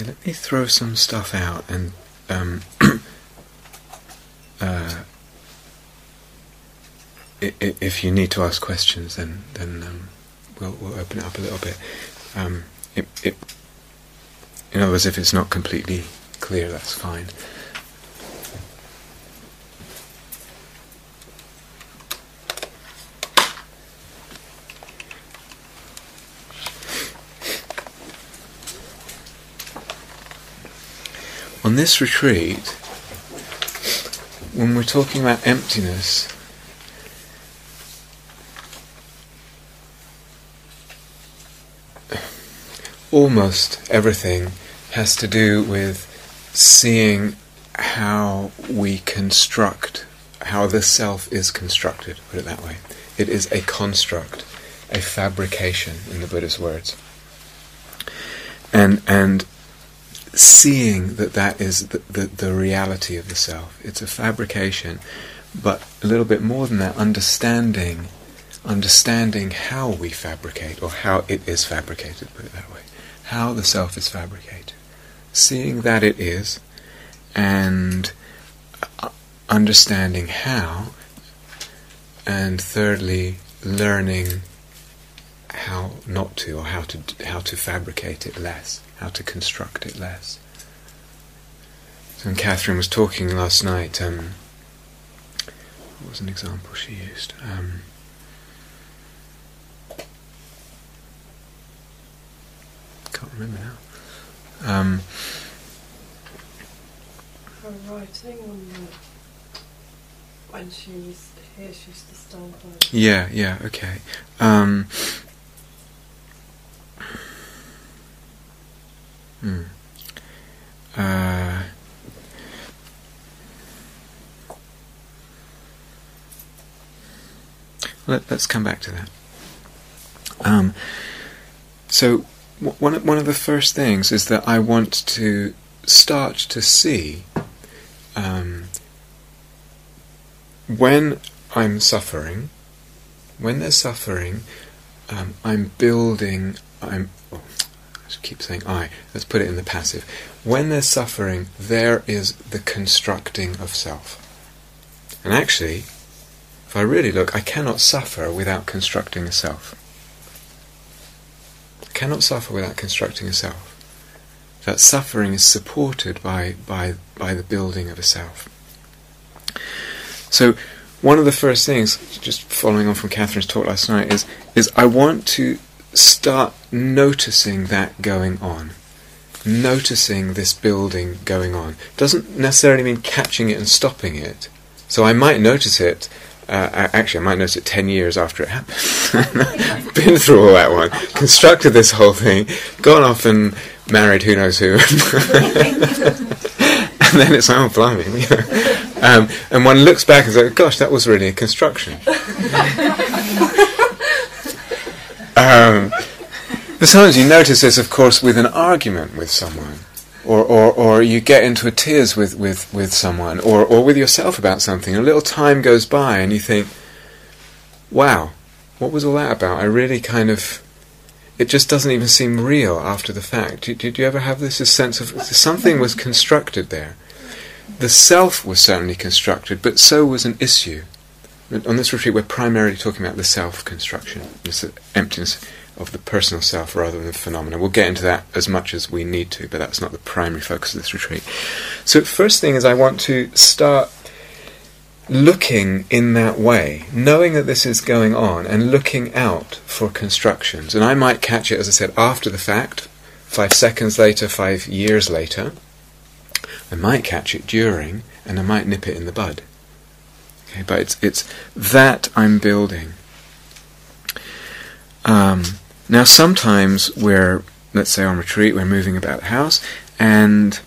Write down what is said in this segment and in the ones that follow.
Okay, let me throw some stuff out and um, uh, if you need to ask questions, then then um, we'll we'll open it up a little bit. Um, it, it, in other words, if it's not completely clear, that's fine. This retreat, when we're talking about emptiness, almost everything has to do with seeing how we construct, how the self is constructed, put it that way. It is a construct, a fabrication, in the Buddha's words. And, and seeing that that is the, the, the reality of the self. It's a fabrication, but a little bit more than that, understanding understanding how we fabricate or how it is fabricated, put it that way. How the self is fabricated. Seeing that it is and uh, understanding how and thirdly learning how not to or how to how to fabricate it less, how to construct it less. So when Catherine was talking last night, um, what was an example she used? Um, can't remember now. Um, Her writing on the when she was here, she used to stand by. yeah, yeah, okay. Um, hmm. Uh, let, us come back to that. Um, so, one one of the first things is that I want to start to see um, when I'm suffering, when there's suffering, um, I'm building. I'm. Oh, keep saying I. Let's put it in the passive. When there's suffering, there is the constructing of self. And actually, if I really look, I cannot suffer without constructing a self. I cannot suffer without constructing a self. That suffering is supported by, by, by the building of a self. So, one of the first things, just following on from Catherine's talk last night, is is I want to start noticing that going on, noticing this building going on. Doesn't necessarily mean catching it and stopping it. So I might notice it. Uh, actually, I might notice it ten years after it happened. Been through all that one, constructed this whole thing, gone off and married who knows who. and then it's oh blimey, you know. Um, and one looks back and says, "Gosh, that was really a construction." um, sometimes you notice this, of course, with an argument with someone, or, or, or you get into a tears with, with, with someone, or, or with yourself about something. A little time goes by, and you think, "Wow, what was all that about?" I really kind of it just doesn't even seem real after the fact. Did, did you ever have this, this sense of something was constructed there? The self was certainly constructed, but so was an issue. On this retreat, we're primarily talking about the self construction, this emptiness of the personal self rather than the phenomena. We'll get into that as much as we need to, but that's not the primary focus of this retreat. So, first thing is, I want to start looking in that way, knowing that this is going on, and looking out for constructions. And I might catch it, as I said, after the fact, five seconds later, five years later. I might catch it during, and I might nip it in the bud. Okay, but it's it's that I'm building. Um, now, sometimes we're, let's say, on retreat, we're moving about the house, and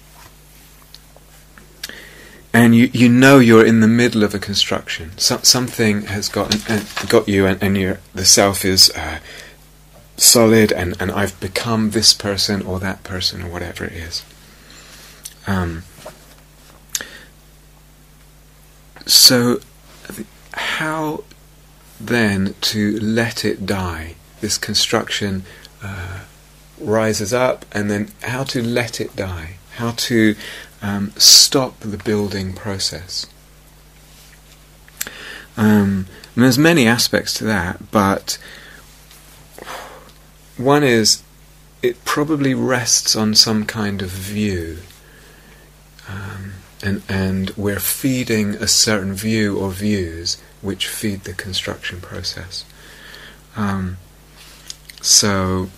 and you, you know you're in the middle of a construction. So, something has got uh, got you, and, and the self is uh, solid, and, and I've become this person or that person or whatever it is. Um, so, how then to let it die? This construction. Uh, rises up, and then how to let it die, how to um, stop the building process. Um, there's many aspects to that, but one is it probably rests on some kind of view. Um, and, and we're feeding a certain view or views which feed the construction process. Um, so,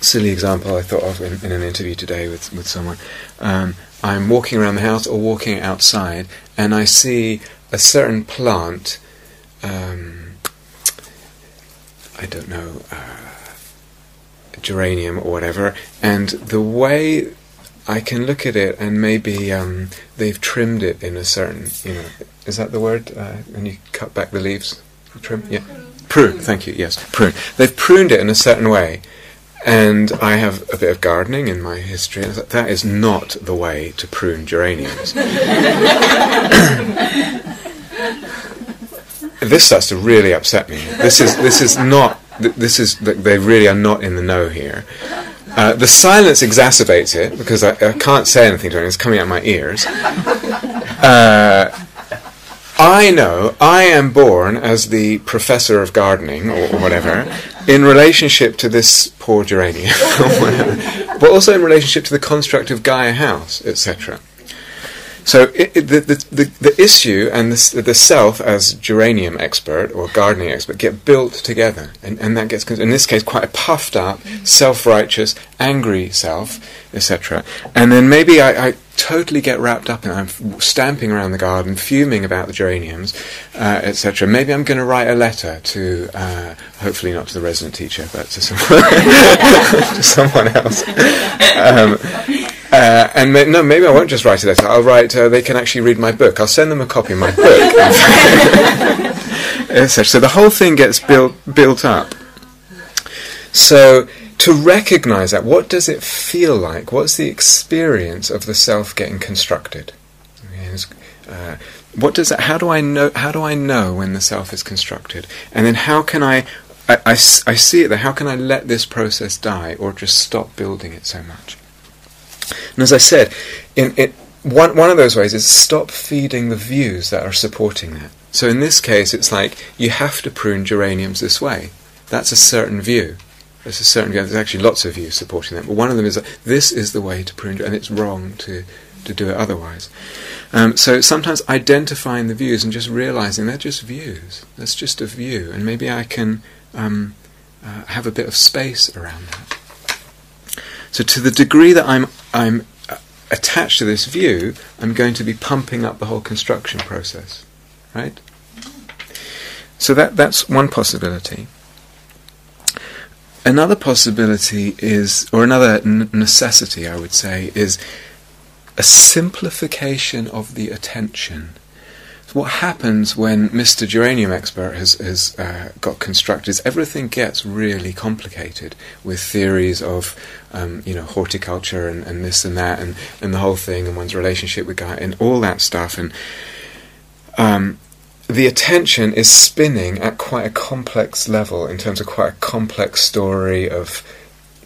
silly example I thought of in, in, an interview today with, with someone. Um, I'm walking around the house or walking outside, and I see a certain plant. Um, I don't know, uh, geranium or whatever, and the way I can look at it and maybe um, they've trimmed it in a certain, you know, is that the word uh, when you cut back the leaves? Trim, yeah, prune. Thank you. Yes, prune. They've pruned it in a certain way, and I have a bit of gardening in my history. That is not the way to prune geraniums. this starts to really upset me. This is this is not. This is they really are not in the know here. Uh, the silence exacerbates it because I, I, can't say anything to anyone. It's coming out my ears. Uh, I know I am born as the professor of gardening or, or whatever in relationship to this poor geranium, but also in relationship to the construct of Gaia House, etc. So it, it, the, the, the, issue and the, the self as geranium expert or gardening expert get built together, and, and that gets in this case quite a puffed up, self-righteous, angry self, etc. And then maybe I, I, totally get wrapped up and I'm stamping around the garden, fuming about the geraniums, uh, etc. Maybe I'm going to write a letter to, uh, hopefully not to the resident teacher, but to someone, to someone else. Um, uh, and ma- no, maybe I won't just write a letter. I'll write. Uh, they can actually read my book. I'll send them a copy of my book. so the whole thing gets built built up. So to recognize that, what does it feel like? What's the experience of the self getting constructed? Uh, what does that? How do I know? How do I know when the self is constructed? And then how can I? I, I, I see it there. How can I let this process die, or just stop building it so much? And as I said, in, it, one, one of those ways is stop feeding the views that are supporting that. So in this case, it's like you have to prune geraniums this way. That's a certain view. There's a certain view. There's actually lots of views supporting that, but one of them is that this is the way to prune, and it's wrong to to do it otherwise. Um, so sometimes identifying the views and just realizing they're just views. That's just a view, and maybe I can um, uh, have a bit of space around that. So to the degree that I'm I'm uh, attached to this view, I'm going to be pumping up the whole construction process, right? So that that's one possibility. Another possibility is, or another n- necessity, I would say, is a simplification of the attention what happens when Mr. Geranium Expert has, has uh, got constructed is everything gets really complicated with theories of, um, you know, horticulture and, and this and that and, and the whole thing and one's relationship with God and all that stuff. And um, the attention is spinning at quite a complex level in terms of quite a complex story of,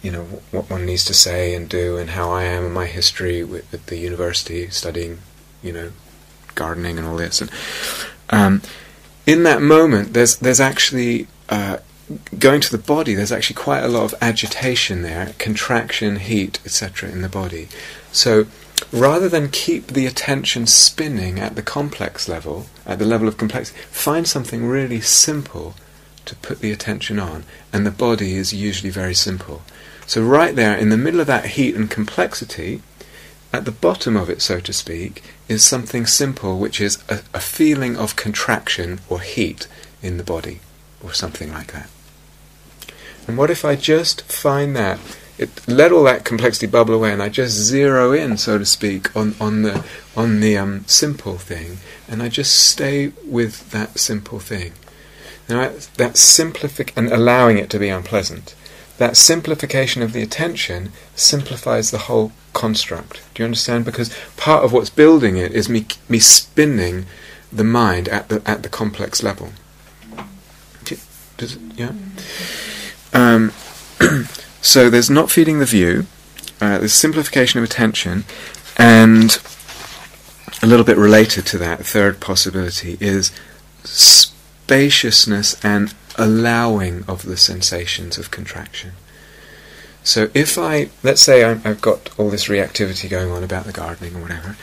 you know, what one needs to say and do and how I am and my history with, at the university studying, you know, gardening and all this. And um, in that moment, there's there's actually uh, going to the body. There's actually quite a lot of agitation there, contraction, heat, etc. in the body. So rather than keep the attention spinning at the complex level, at the level of complexity, find something really simple to put the attention on, and the body is usually very simple. So right there, in the middle of that heat and complexity, at the bottom of it, so to speak, is something simple, which is a, a feeling of contraction or heat in the body, or something like that. And what if I just find that, it, let all that complexity bubble away, and I just zero in, so to speak, on, on the on the um, simple thing, and I just stay with that simple thing. Now that simplific and allowing it to be unpleasant that simplification of the attention simplifies the whole construct. Do you understand? Because part of what's building it is me, me spinning the mind at the at the complex level. Does it, yeah. Um, So there's not feeding the view, uh, there's simplification of attention, and a little bit related to that, third possibility is spaciousness and allowing of the sensations of contraction. So if I, let's say i have got all this reactivity going on about the gardening or whatever,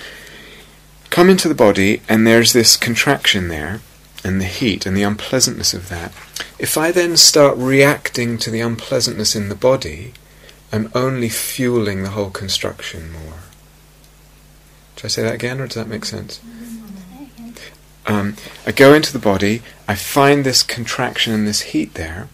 come into the body and there's this contraction there, and the heat and the unpleasantness of that. If I then start reacting to the unpleasantness in the body, I'm only fueling the whole construction more. Should I say that again, or does that make sense? Um, I go into the body, I find this contraction and this heat there.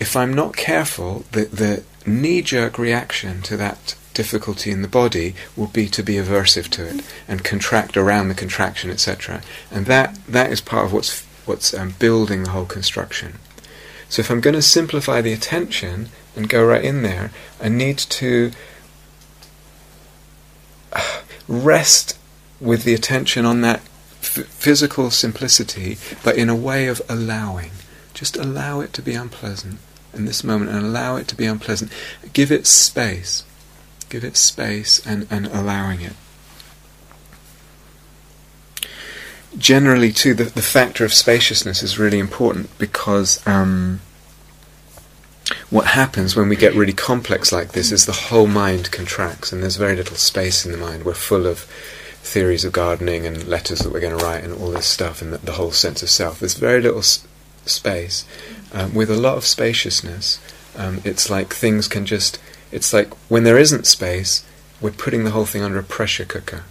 If I'm not careful, the, the knee jerk reaction to that difficulty in the body will be to be aversive to it and contract around the contraction, etc. And that, that is part of what's, what's um, building the whole construction. So if I'm going to simplify the attention and go right in there, I need to uh, rest with the attention on that physical simplicity, but in a way of allowing. Just allow it to be unpleasant in this moment and allow it to be unpleasant. Give it space. Give it space and, and allowing it. Generally, too, the, the factor of spaciousness is really important because um, what happens when we get really complex like this is the whole mind contracts and there's very little space in the mind. We're full of theories of gardening and letters that we're going to write and all this stuff and the, the whole sense of self. There's very little s- space um, with a lot of spaciousness, um, it's like things can just. It's like when there isn't space, we're putting the whole thing under a pressure cooker,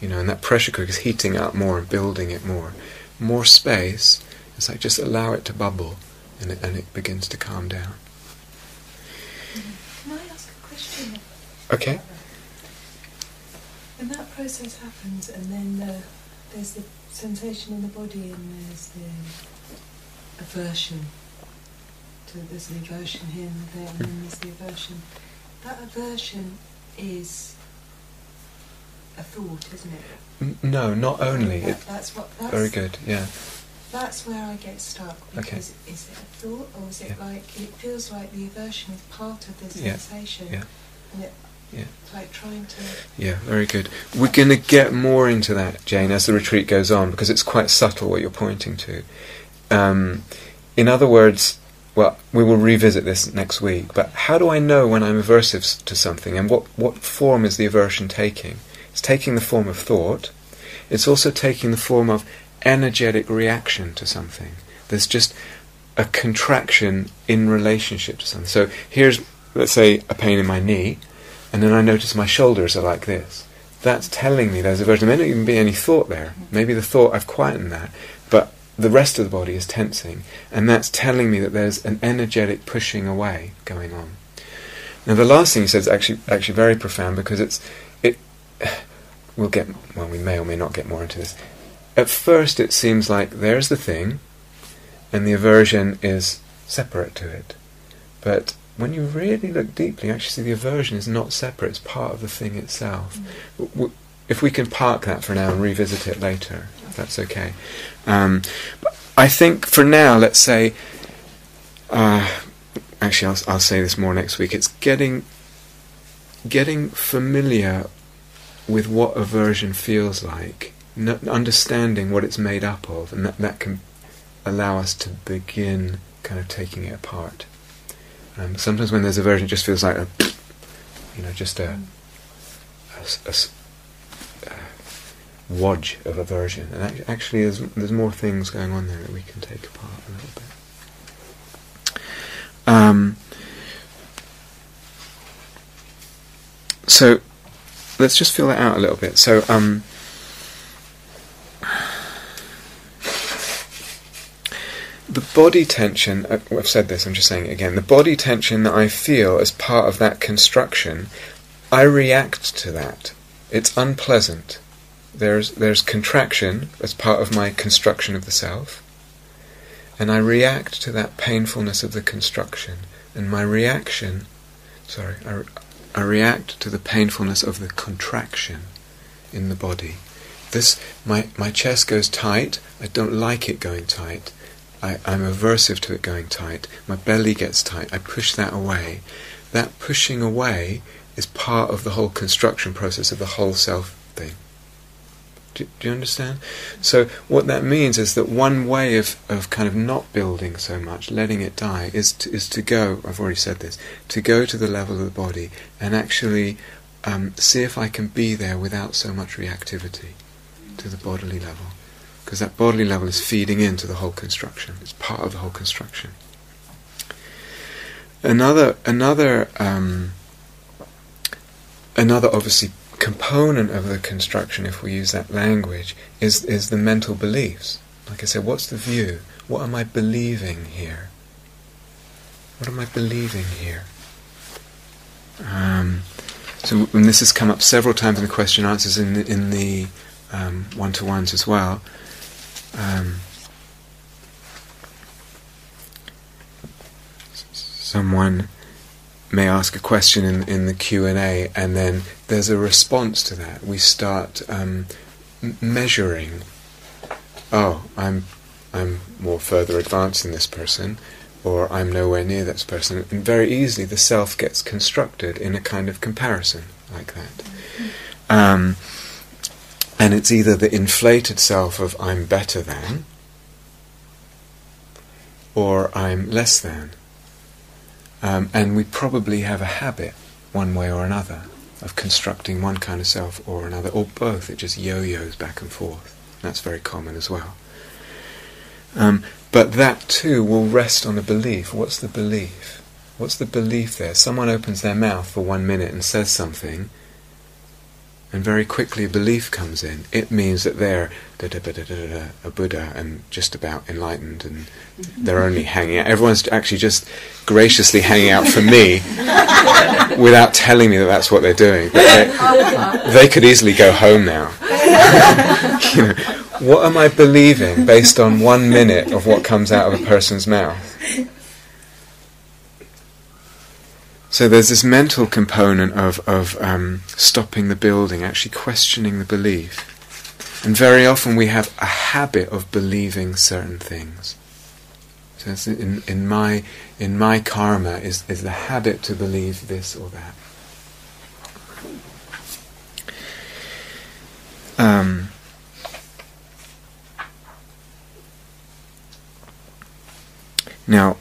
you know, and that pressure cooker is heating up more and building it more. More space, it's like just allow it to bubble, and it, and it begins to calm down. Can I ask a question? Okay. When that process happens, and then the, there's the sensation in the body, and there's the aversion to there's an aversion here and there, and then there's the aversion. That aversion is a thought, isn't it? No, not only. That, that's what. That's, very good. Yeah. That's where I get stuck Okay. because is it a thought or is it Yeah. like it feels like the aversion is part of the Yeah. sensation, Yeah. and it, Yeah. it's like trying to. Yeah, very good. We're going to get more into that, Jane, as the retreat goes on, because it's quite subtle what you're pointing to. Um, in other words, well, we will revisit this next week, but how do I know when I'm aversive to something, and what, what form is the aversion taking? It's taking the form of thought, it's also taking the form of energetic reaction to something. There's just a contraction in relationship to something. So here's, let's say, a pain in my knee, and then I notice my shoulders are like this. That's telling me there's aversion. There may not even be any thought there. Mm-hmm. Maybe the thought, I've quietened that, but the rest of the body is tensing, and that's telling me that there's an energetic pushing away going on. Now, the last thing he says is actually actually very profound because it's it. We'll get well, we may or may not get more into this. At first, it seems like there's the thing, and the aversion is separate to it, but when you really look deeply, actually see the aversion is not separate; it's part of the thing itself. W- if we can park that for now and revisit it later, if that's okay. Um, I think for now, let's say. Uh, actually, I'll, I'll say this more next week. It's getting getting familiar with what aversion feels like, n- understanding what it's made up of, and that that can allow us to begin kind of taking it apart. Um, sometimes when there's aversion, it just feels like a, you know, just a, a a s- uh, wodge of aversion. And actually, there's there's more things going on there that we can take apart a little bit. Um, so let's just fill that out a little bit. So um, the body tension. uh, I've said this. I'm just saying it again. The body tension that I feel as part of that construction, I react to that. It's unpleasant. There's there's contraction as part of my construction of the self, and I react to that painfulness of the construction. And my reaction, sorry, I, I react to the painfulness of the contraction in the body. This my my chest goes tight. I don't like it going tight. I, I'm aversive to it going tight. My belly gets tight. I push that away. that pushing away is part of the whole construction process of the whole self thing. Do, do, you understand? So what that means is that one way of, of kind of not building so much, letting it die, is to, is to go. I've already said this. To go to the level of the body and actually um, see if I can be there without so much reactivity to the bodily level, because that bodily level is feeding into the whole construction. It's part of the whole construction. Another another um, another obviously component of the construction, if we use that language, is is the mental beliefs. Like I said, what's the view? What am I believing here? What am I believing here? Um, so, and this has come up several times in the question answers in the, in the um, one-to-ones as well. Um, someone may ask a question in, in the Q&A and then there's a response to that. We start um, m- measuring, oh, I'm, I'm more further advanced than this person, or I'm nowhere near this person. And very easily the self gets constructed in a kind of comparison like that. Um, and it's either the inflated self of I'm better than, or I'm less than. Um, and we probably have a habit, one way or another, of constructing one kind of self or another, or both. It just yo-yos back and forth. That's very common as well. Um, but that too will rest on a belief. What's the belief? What's the belief there? Someone opens their mouth for one minute and says something, and very quickly belief comes in. It means that they're a Buddha and just about enlightened, and they're only hanging out. Everyone's actually just graciously hanging out for me without telling me that that's what they're doing. They, they, could easily go home now. you know, what am I believing based on one minute of what comes out of a person's mouth? So there's this mental component of, of um, stopping the building, actually questioning the belief. And very often we have a habit of believing certain things. So in, in, my, in my karma is, is the habit to believe this or that. Um, now,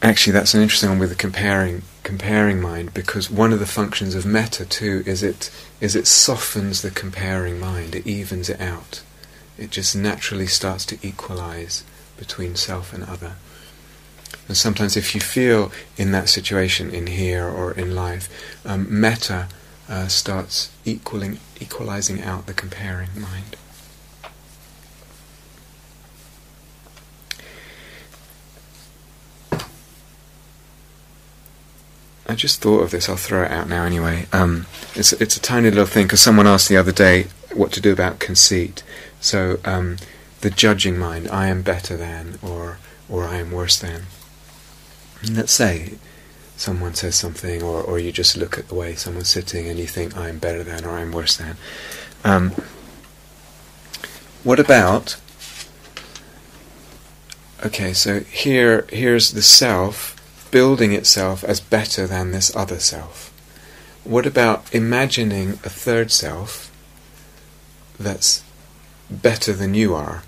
actually, that's an interesting one with the comparing comparing mind because one of the functions of metta too is it is it softens the comparing mind it evens it out. It just naturally starts to equalize between self and other. And sometimes if you feel in that situation in here or in life um, metta uh, starts equaling equalizing out the comparing mind I just thought of this. I'll throw it out now anyway. Um, it's it's a tiny little thing because someone asked the other day what to do about conceit. So um, the judging mind, I am better than, or or I am worse than. And let's say someone says something, or or you just look at the way someone's sitting and you think I am better than, or I am worse than. Um, what about? Okay, so here here's the self building itself as better than this other self? What about imagining a third self that's better than you are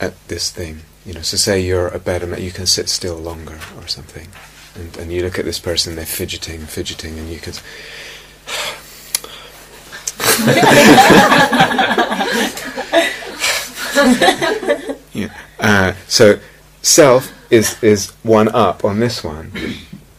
at this thing? You know, so say you're a better, you can sit still longer or something, and, and you look at this person, they're fidgeting and fidgeting, and you can. yeah. Uh, so self is is one up on this one.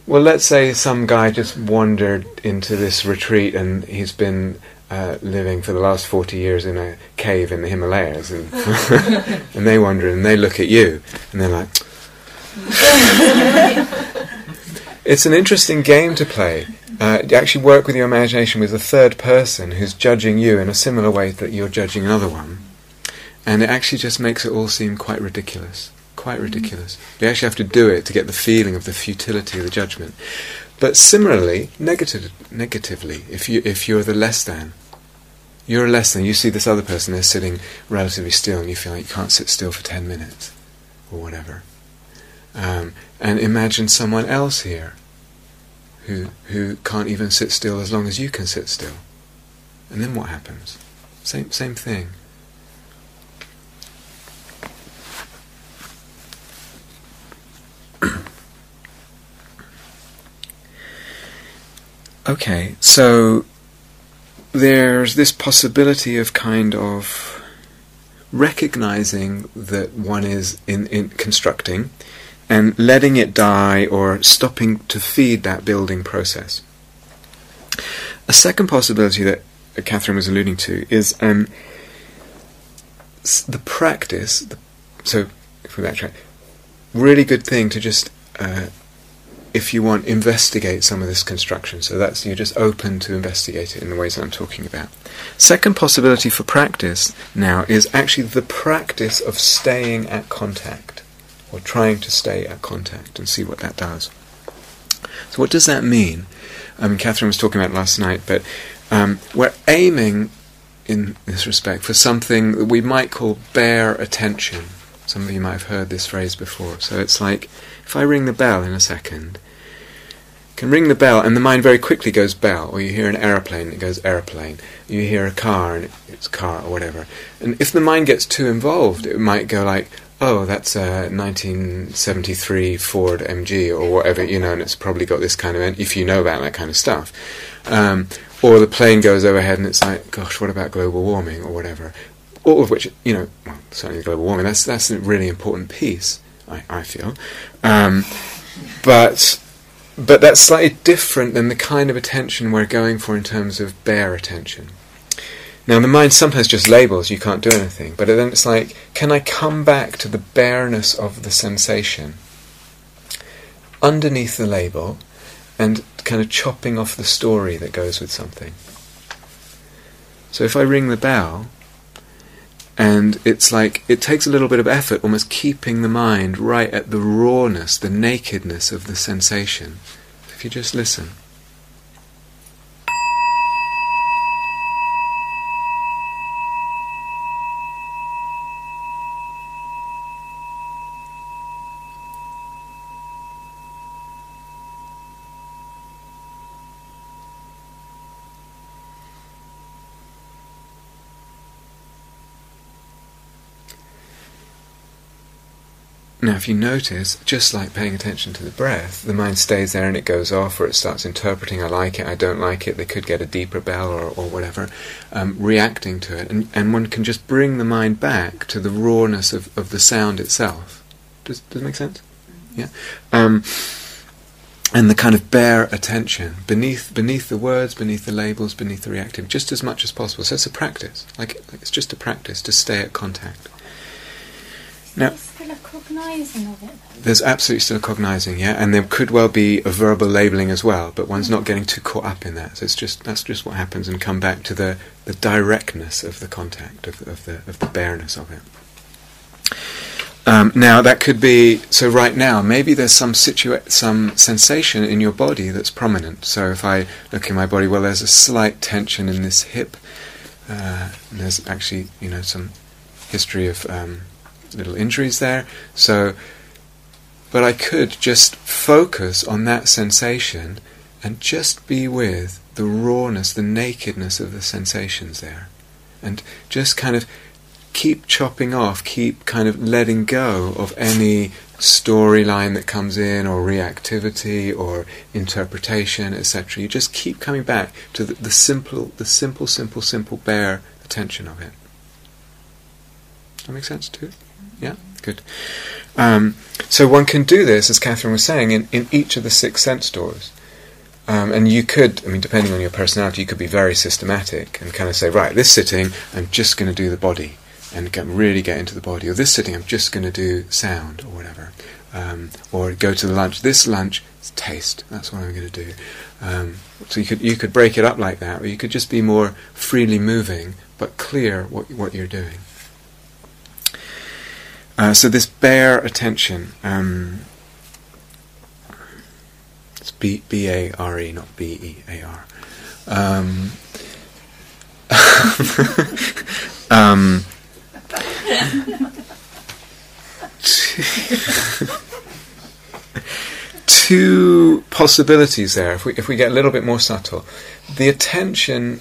Well, let's say some guy just wandered into this retreat and he's been uh, living for the last 40 years in a cave in the Himalayas, and, and they wander and they look at you and they're like. it's an interesting game to play. Uh, you actually, work with your imagination with a third person who's judging you in a similar way that you're judging another one, and it actually just makes it all seem quite ridiculous quite ridiculous. You actually have to do it to get the feeling of the futility of the judgment. But similarly, negative, negatively, if you if you're the less than, you're a less than. You see this other person, they're sitting relatively still, and you feel like you can't sit still for ten minutes, or whatever. Um, and imagine someone else here, who who can't even sit still as long as you can sit still. And then what happens? Same same thing. okay, so there's this possibility of kind of recognizing that one is in, in constructing and letting it die or stopping to feed that building process. A second possibility that Catherine was alluding to is um, the practice. The, so, if we backtrack, really good thing to just uh, if you want, investigate some of this construction. So that's you're just open to investigate it in the ways that I'm talking about. Second possibility for practice now is actually the practice of staying at contact, or trying to stay at contact and see what that does. So what does that mean? I mean, Catherine was talking about last night, but um, we're aiming in this respect for something that we might call bare attention. Some of you might have heard this phrase before. So it's like if I ring the bell in a second, can ring the bell and the mind very quickly goes bell, or you hear an aeroplane, it goes aeroplane. You hear a car and it's car or whatever. And if the mind gets too involved, it might go like, oh, that's a 1973 Ford MG or whatever, you know, and it's probably got this kind of, if you know about that kind of stuff. Um, or the plane goes overhead and it's like, gosh, what about global warming or whatever? All of which, you know, well, certainly global warming, that's, that's a really important piece, I, I feel. Um, but but that's slightly different than the kind of attention we're going for in terms of bare attention. Now, the mind sometimes just labels, you can't do anything, but then it's like, can I come back to the bareness of the sensation underneath the label and kind of chopping off the story that goes with something? So if I ring the bell, and it's like it takes a little bit of effort, almost keeping the mind right at the rawness, the nakedness of the sensation. If you just listen. Now, if you notice, just like paying attention to the breath, the mind stays there and it goes off, or it starts interpreting, I like it, I don't like it, they could get a deeper bell or, or whatever, um, reacting to it. And, and one can just bring the mind back to the rawness of, of the sound itself. Does, does it make sense? Yeah? Um, and the kind of bare attention beneath beneath the words, beneath the labels, beneath the reactive, just as much as possible. So it's a practice. Like it's just a practice to stay at contact. Now, still a cognizing of it. There's absolutely still cognizing, yeah, and there could well be a verbal labeling as well, but one's not getting too caught up in that. So it's just that's just what happens, and come back to the, the directness of the contact, of, of the of the bareness of it. Um, now that could be so. Right now, maybe there's some situa- some sensation in your body that's prominent. So if I look in my body, well, there's a slight tension in this hip. Uh, there's actually, you know, some history of um, little injuries there. So, but I could just focus on that sensation and just be with the rawness, the nakedness of the sensations there. And just kind of keep chopping off, keep kind of letting go of any storyline that comes in, or reactivity, or interpretation, etc. You just keep coming back to the, the simple, the simple, simple, simple, bare attention of it. That makes sense too? Yeah, good. Um, so one can do this, as Catherine was saying, in, in each of the six sense doors. Um, and you could, I mean, depending on your personality, you could be very systematic and kind of say, right, this sitting, I'm just going to do the body and get, really get into the body. Or this sitting, I'm just going to do sound or whatever. Um, or go to the lunch. This lunch is taste. That's what I'm going to do. Um, so you could you could break it up like that, or you could just be more freely moving, but clear what what you're doing. Uh, so this bare attention, um, it's B B A R E, not B E A R. Um, um, two possibilities there. If we if we get a little bit more subtle, the attention,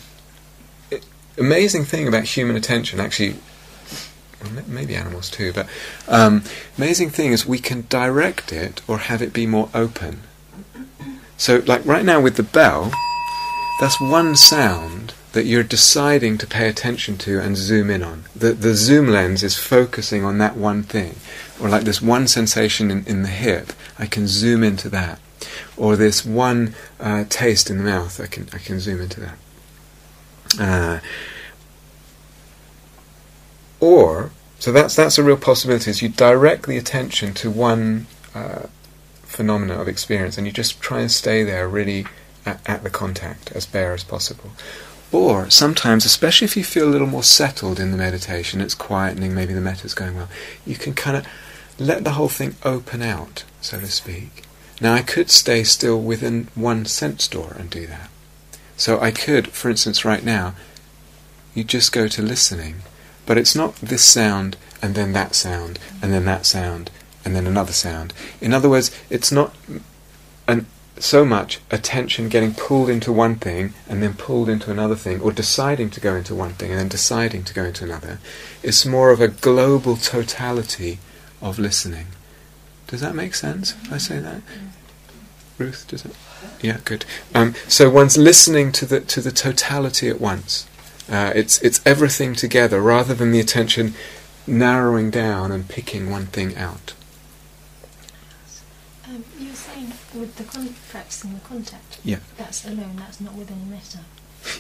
i- amazing thing about human attention, actually, maybe animals too, but um, amazing thing is we can direct it or have it be more open. So, like right now with the bell, that's one sound that you're deciding to pay attention to and zoom in on. The the zoom lens is focusing on that one thing. Or like this one sensation in, in the hip, I can zoom into that. Or this one uh, taste in the mouth, I can I can zoom into that. Uh, or so that's that's a real possibility. Is you direct the attention to one uh, phenomena of experience, and you just try and stay there, really at, at the contact as bare as possible. Or sometimes, especially if you feel a little more settled in the meditation, it's quietening, maybe the metta's going well, you can kind of let the whole thing open out, so to speak. Now, I could stay still within one sense door and do that. So I could, for instance, right now, you just go to listening, but it's not this sound and then that sound and then that sound and then another sound. In other words, it's not an so much attention getting pulled into one thing and then pulled into another thing, or deciding to go into one thing and then deciding to go into another. It's more of a global totality of listening. Does that make sense? I say that, Ruth. Does it? Yeah, good. Um, so one's listening to the to the totality at once. Uh, it's it's everything together, rather than the attention narrowing down and picking one thing out. Um, you were saying with the con- practicing the contact. Yeah. That's alone. That's not within metta.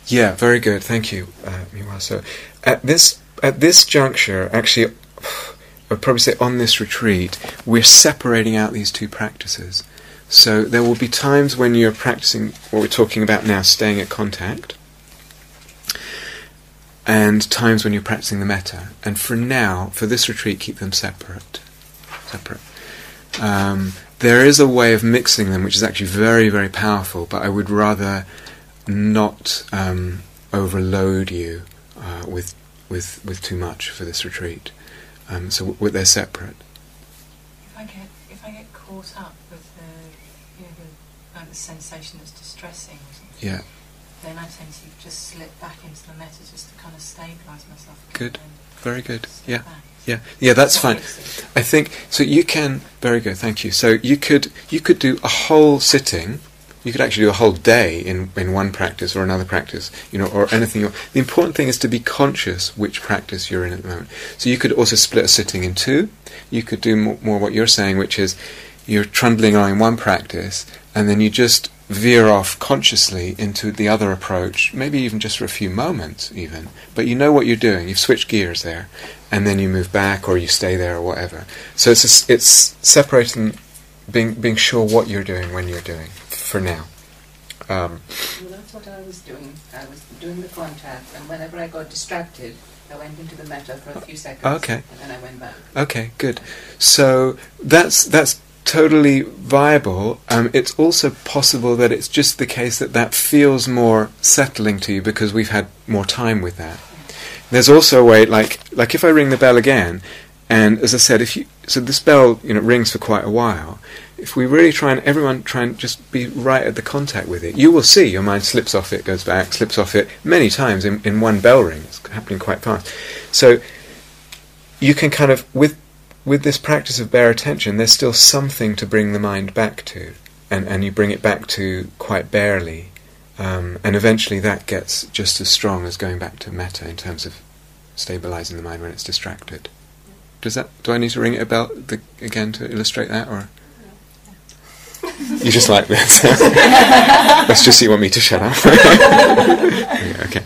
Yeah, very good. Thank you, uh, Miwa. So, at this at this juncture, actually, I'd probably say on this retreat, we're separating out these two practices. So there will be times when you're practicing what we're talking about now, staying at contact, and times when you're practicing the metta. And for now, for this retreat, keep them separate. Separate. Um, there is a way of mixing them, which is actually very, very powerful. But I would rather not um, overload you uh, with with with too much for this retreat. Um, so w- they're separate. If I get if I get caught up with the you know the, like the sensation that's distressing or then I tend to just slip back into the metta just to kind of stabilise myself. Good. Very good. Yeah. back. Yeah. Yeah. That's That fine. I think so. You can very good. Thank you. So you could you could do a whole sitting. You could actually do a whole day in, in one practice or another practice, you know, or anything. you- The important thing is to be conscious which practice you're in at the moment. So you could also split a sitting in two. You could do more, more what you're saying, which is you're trundling on in one practice, and then you just veer off consciously into the other approach, maybe even just for a few moments, even. But you know what you're doing. You've switched gears there, and then you move back or you stay there or whatever. So it's a it's separating, being being sure what you're doing when you're doing. For now. Um, Well, that's what I was doing. I was doing the contact, and whenever I got distracted, I went into the metta for a few seconds. Okay. And then I went back. Okay, good. So that's that's totally viable. Um, it's also possible that it's just the case that that feels more settling to you because we've had more time with that. There's also a way, like like if I ring the bell again, and as I said, if you so this bell you know rings for quite a while. If we really try and everyone try and just be right at the contact with it, you will see your mind slips off it, goes back, slips off it many times in, in one bell ring. It's happening quite fast. So you can kind of with with this practice of bare attention, there's still something to bring the mind back to, and and you bring it back to quite barely, um, and eventually that gets just as strong as going back to metta in terms of stabilizing the mind when it's distracted. Does that? Do I need to ring it a bell the, again to illustrate that, or you just like this? Let's just see. You want me to shut up? yeah, okay.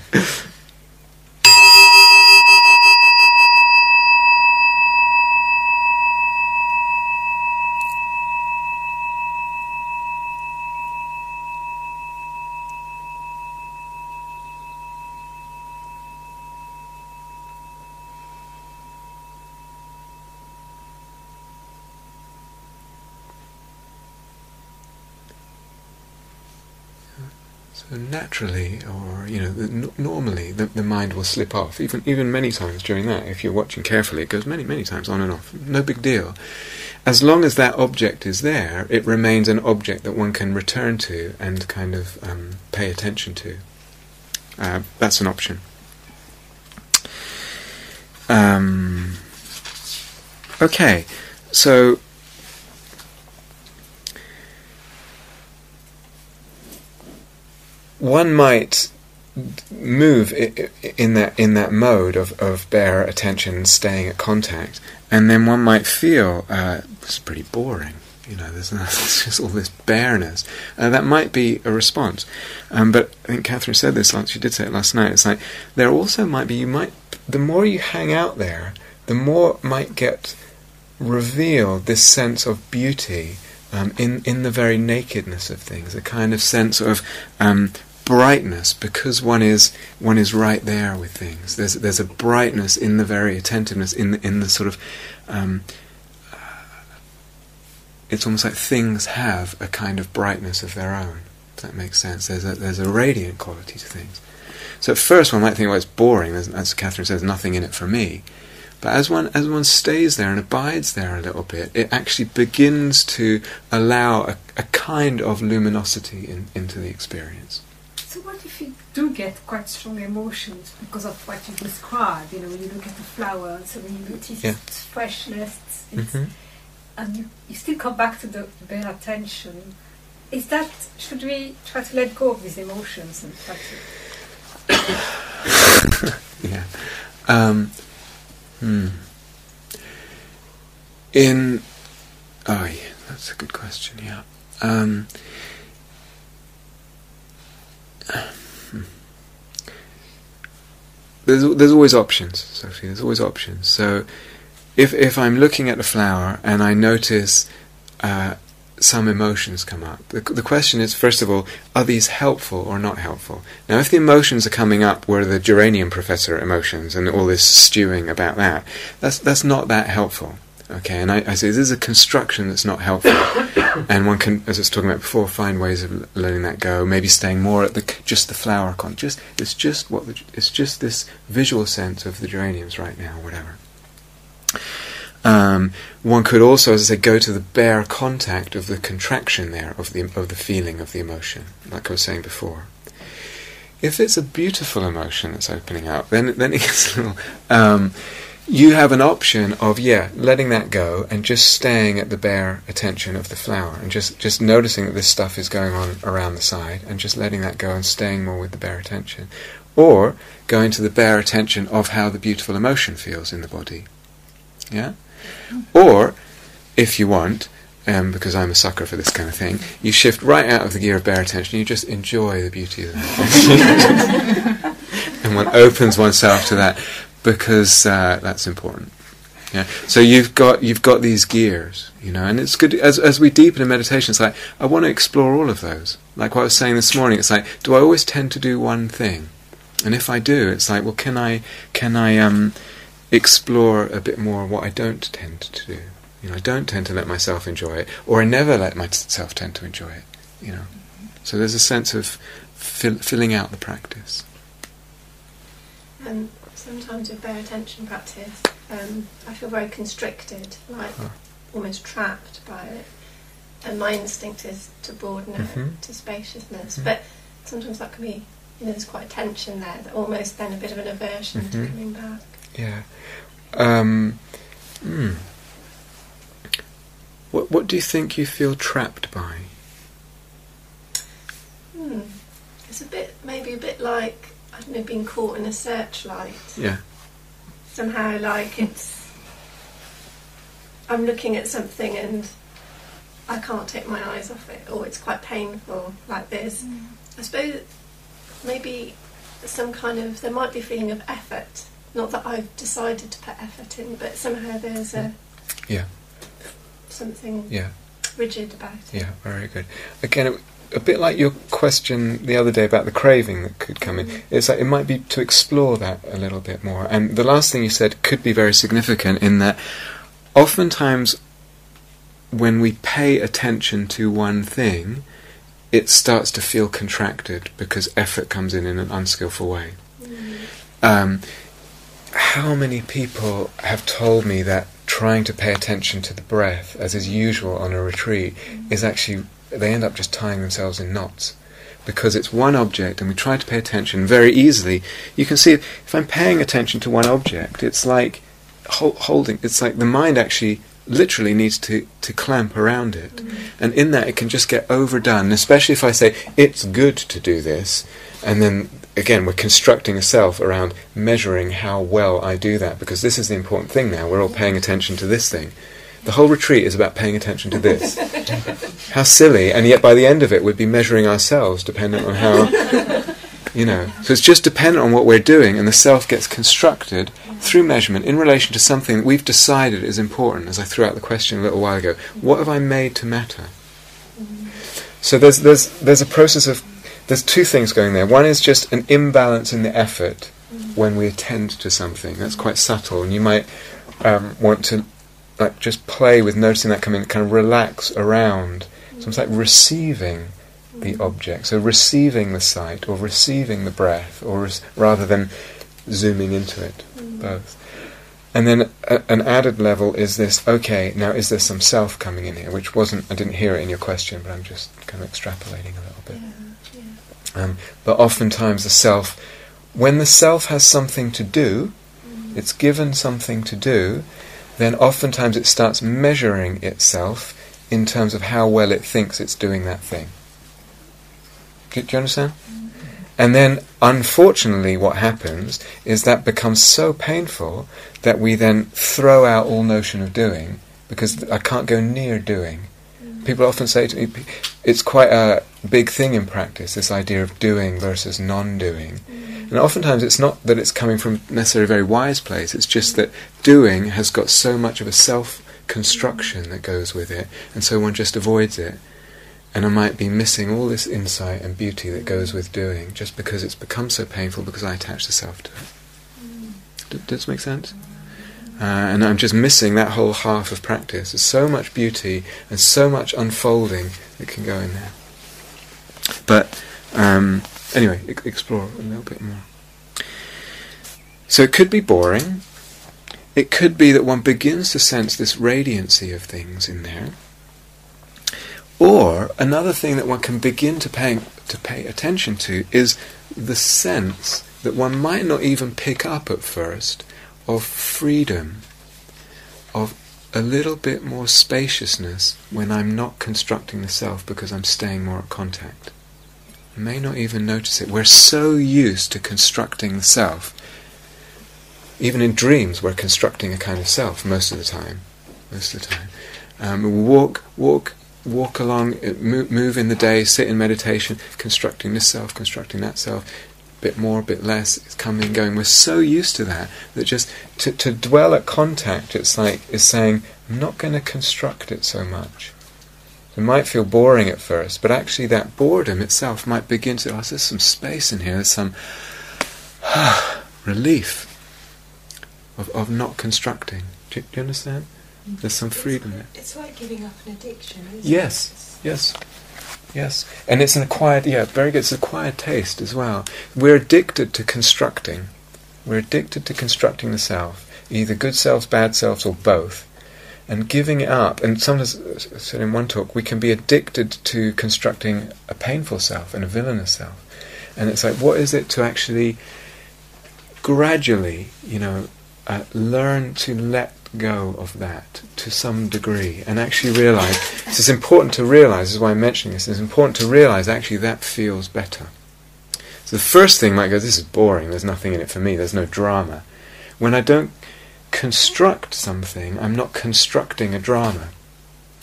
Naturally, or you know, n- normally, the, the mind will slip off. Even even many times during that, if you're watching carefully, it goes many many times on and off. No big deal. as long as that object is there, it remains an object that one can return to and kind of um, pay attention to. Uh, that's an option. Um, okay, so one might move in that in that mode of, of bare attention, staying at contact, and then one might feel uh, it's pretty boring. You know, there's, there's just all this bareness. Uh, that might be a response, um, but I think Catherine said this. Last, She did say it last night. It's like there also might be you might the more you hang out there, the more might get revealed this sense of beauty um, in in the very nakedness of things, a kind of sense of um, brightness because one is one is right there with things. There's there's a brightness in the very attentiveness in the, in the sort of. Um, uh, it's almost like things have a kind of brightness of their own. If that makes sense. There's a there's a radiant quality to things. So at first one might think, well, it's boring. As Catherine says, nothing in it for me. But as one as one stays there and abides there a little bit, it actually begins to allow a, a kind of luminosity in, into the experience. So what if you do get quite strong emotions because of what you described? You know, when you look at the flower, so when you notice Yeah. its freshness, it's, Mhm. and you, you still come back to the bare attention. Is that should we try to let go of these emotions and try to? yeah. Um, hmm. In oh yeah, that's a good question. Yeah. Um. There's there's always options, Sophie. There's always options. So if if I'm looking at a flower and I notice uh, some emotions come up, the, the question is first of all, are these helpful or not helpful? Now, if the emotions are coming up were the geranium professor emotions and all this stewing about that, that's that's not that helpful. Okay, and I, I say this is a construction that's not helpful, and one can, as I was talking about before, find ways of letting that go. Maybe staying more at the just the flower con. Just it's just what the, it's just this visual sense of the geraniums right now, whatever. Um, one could also, as I say, go to the bare contact of the contraction there of the of the feeling of the emotion, like I was saying before. If it's a beautiful emotion that's opening up, then then it gets a little. Um, you have an option of yeah, letting that go and just staying at the bare attention of the flower and just just noticing that this stuff is going on around the side and just letting that go and staying more with the bare attention, or going to the bare attention of how the beautiful emotion feels in the body. Yeah, or if you want. Um, because I'm a sucker for this kind of thing, you shift right out of the gear of bare attention. You just enjoy the beauty of that, and one opens oneself to that because uh, that's important. Yeah. So you've got you've got these gears, you know, and it's good as as we deepen in meditation. It's like I want to explore all of those. Like what I was saying this morning, it's like, do I always tend to do one thing? And if I do, it's like, well, can I can I um, explore a bit more what I don't tend to do? You know, I don't tend to let myself enjoy it, or I never let myself tend to enjoy it. You know, so there's a sense of fill, filling out the practice. Sometimes with bare attention practice, um, I feel very constricted, like Huh. almost trapped by it. And my instinct is to broaden out Mhm. to spaciousness. Mhm. But sometimes that can be, you know, there's quite a tension there, that almost then a bit of an aversion Mhm. to coming back. Yeah. Um, hmm. What What do you think you feel trapped by? Hmm. It's a bit, maybe a bit like, I don't know, being caught in a searchlight. Yeah. somehow like it's I'm looking at something and I can't take my eyes off it or it's quite painful like this. Mm. I suppose maybe some kind of there might be a feeling of effort. Not that I've decided to put effort in, but somehow there's a Yeah. something Yeah. rigid about it. Yeah. Very good. Again, it, a bit like your question the other day about the craving that could come in. It's like it might be to explore that a little bit more. And the last thing you said could be very significant in that oftentimes when we pay attention to one thing, it starts to feel contracted because effort comes in in an unskillful way. Um, how many people have told me that trying to pay attention to the breath, as is usual on a retreat, is actually, they end up just tying themselves in knots. Because it's one object and we try to pay attention very easily. You can see if I'm paying attention to one object, it's like hol- holding, it's like the mind actually literally needs to, to clamp around it. Mm-hmm. And in that, it can just get overdone, especially if I say, it's good to do this, and then again, we're constructing a self around measuring how well I do that, because this is the important thing now. We're all paying attention to this thing. The whole retreat is about paying attention to this. how silly, and yet by the end of it, we'd be measuring ourselves dependent on how. You know, so it's just dependent on what we're doing, and the self gets constructed through measurement in relation to something that we've decided is important. As I threw out the question a little while ago, what have I made to matter? So there's there's there's a process of there's two things going there. One is just an imbalance in the effort when we attend to something. That's quite subtle, and you might um, want to like just play with noticing that coming, kind of relax around. So it's like receiving the mm-hmm. object, so receiving the sight or receiving the breath, or res- rather than zooming into it, mm-hmm. both. And then a, an added level is this. Okay, now is there some self coming in here? Which wasn't. I didn't hear it in your question, but I'm just kind of extrapolating a little bit. Um, but oftentimes the self, when the self has something to do, mm-hmm. it's given something to do, then oftentimes it starts measuring itself in terms of how well it thinks it's doing that thing. Do, you understand? And then, unfortunately, what happens is that becomes so painful that we then throw out all notion of doing because I can't go near doing. People often say to me, it's quite a big thing in practice, this idea of doing versus non doing. Mm. And oftentimes it's not that it's coming from necessarily a very wise place, it's just that doing has got so much of a self construction that goes with it, and so one just avoids it. And I might be missing all this insight and beauty that goes with doing just because it's become so painful because I attach the self to it. Mm. D- does this make sense? Uh, and I'm just missing that whole half of practice. There's so much beauty and so much unfolding that can go in there. But um, anyway, e- explore a little bit more. So it could be boring. It could be that one begins to sense this radiancy of things in there. Or another thing that one can begin to pay to pay attention to is the sense that one might not even pick up at first of freedom, of a little bit more spaciousness when I'm not constructing the self because I'm staying more at contact. I may not even notice it. We're so used to constructing the self. Even in dreams, we're constructing a kind of self most of the time. Most of the time, um, walk, walk, walk along, uh, move in the day, sit in meditation, constructing this self, constructing that self, bit more, a bit less, it's coming, going. We're so used to that that just to, to dwell at contact, it's like is saying, I'm not going to construct it so much. It might feel boring at first, but actually that boredom itself might begin to, oh, there's some space in here, there's some relief of, of not constructing. Do, do you understand? There's some freedom there. It's like giving up an addiction, isn't Yes. Yes. Yes. And it's an acquired, yeah, very good. It's acquired taste as well. We're addicted to constructing. We're addicted to constructing the self, either good selves, bad selves, or both. And giving it up, and sometimes, uh, said in one talk, we can be addicted to constructing a painful self and a villainous self. And it's like, what is it to actually gradually, you know, uh, learn to let go of that to some degree and actually realize is important to realize this is why I'm mentioning this it's important to realize actually that feels better. So the first thing might go this is boring there's nothing in it for me there's no drama. When I don't construct something I'm not constructing a drama.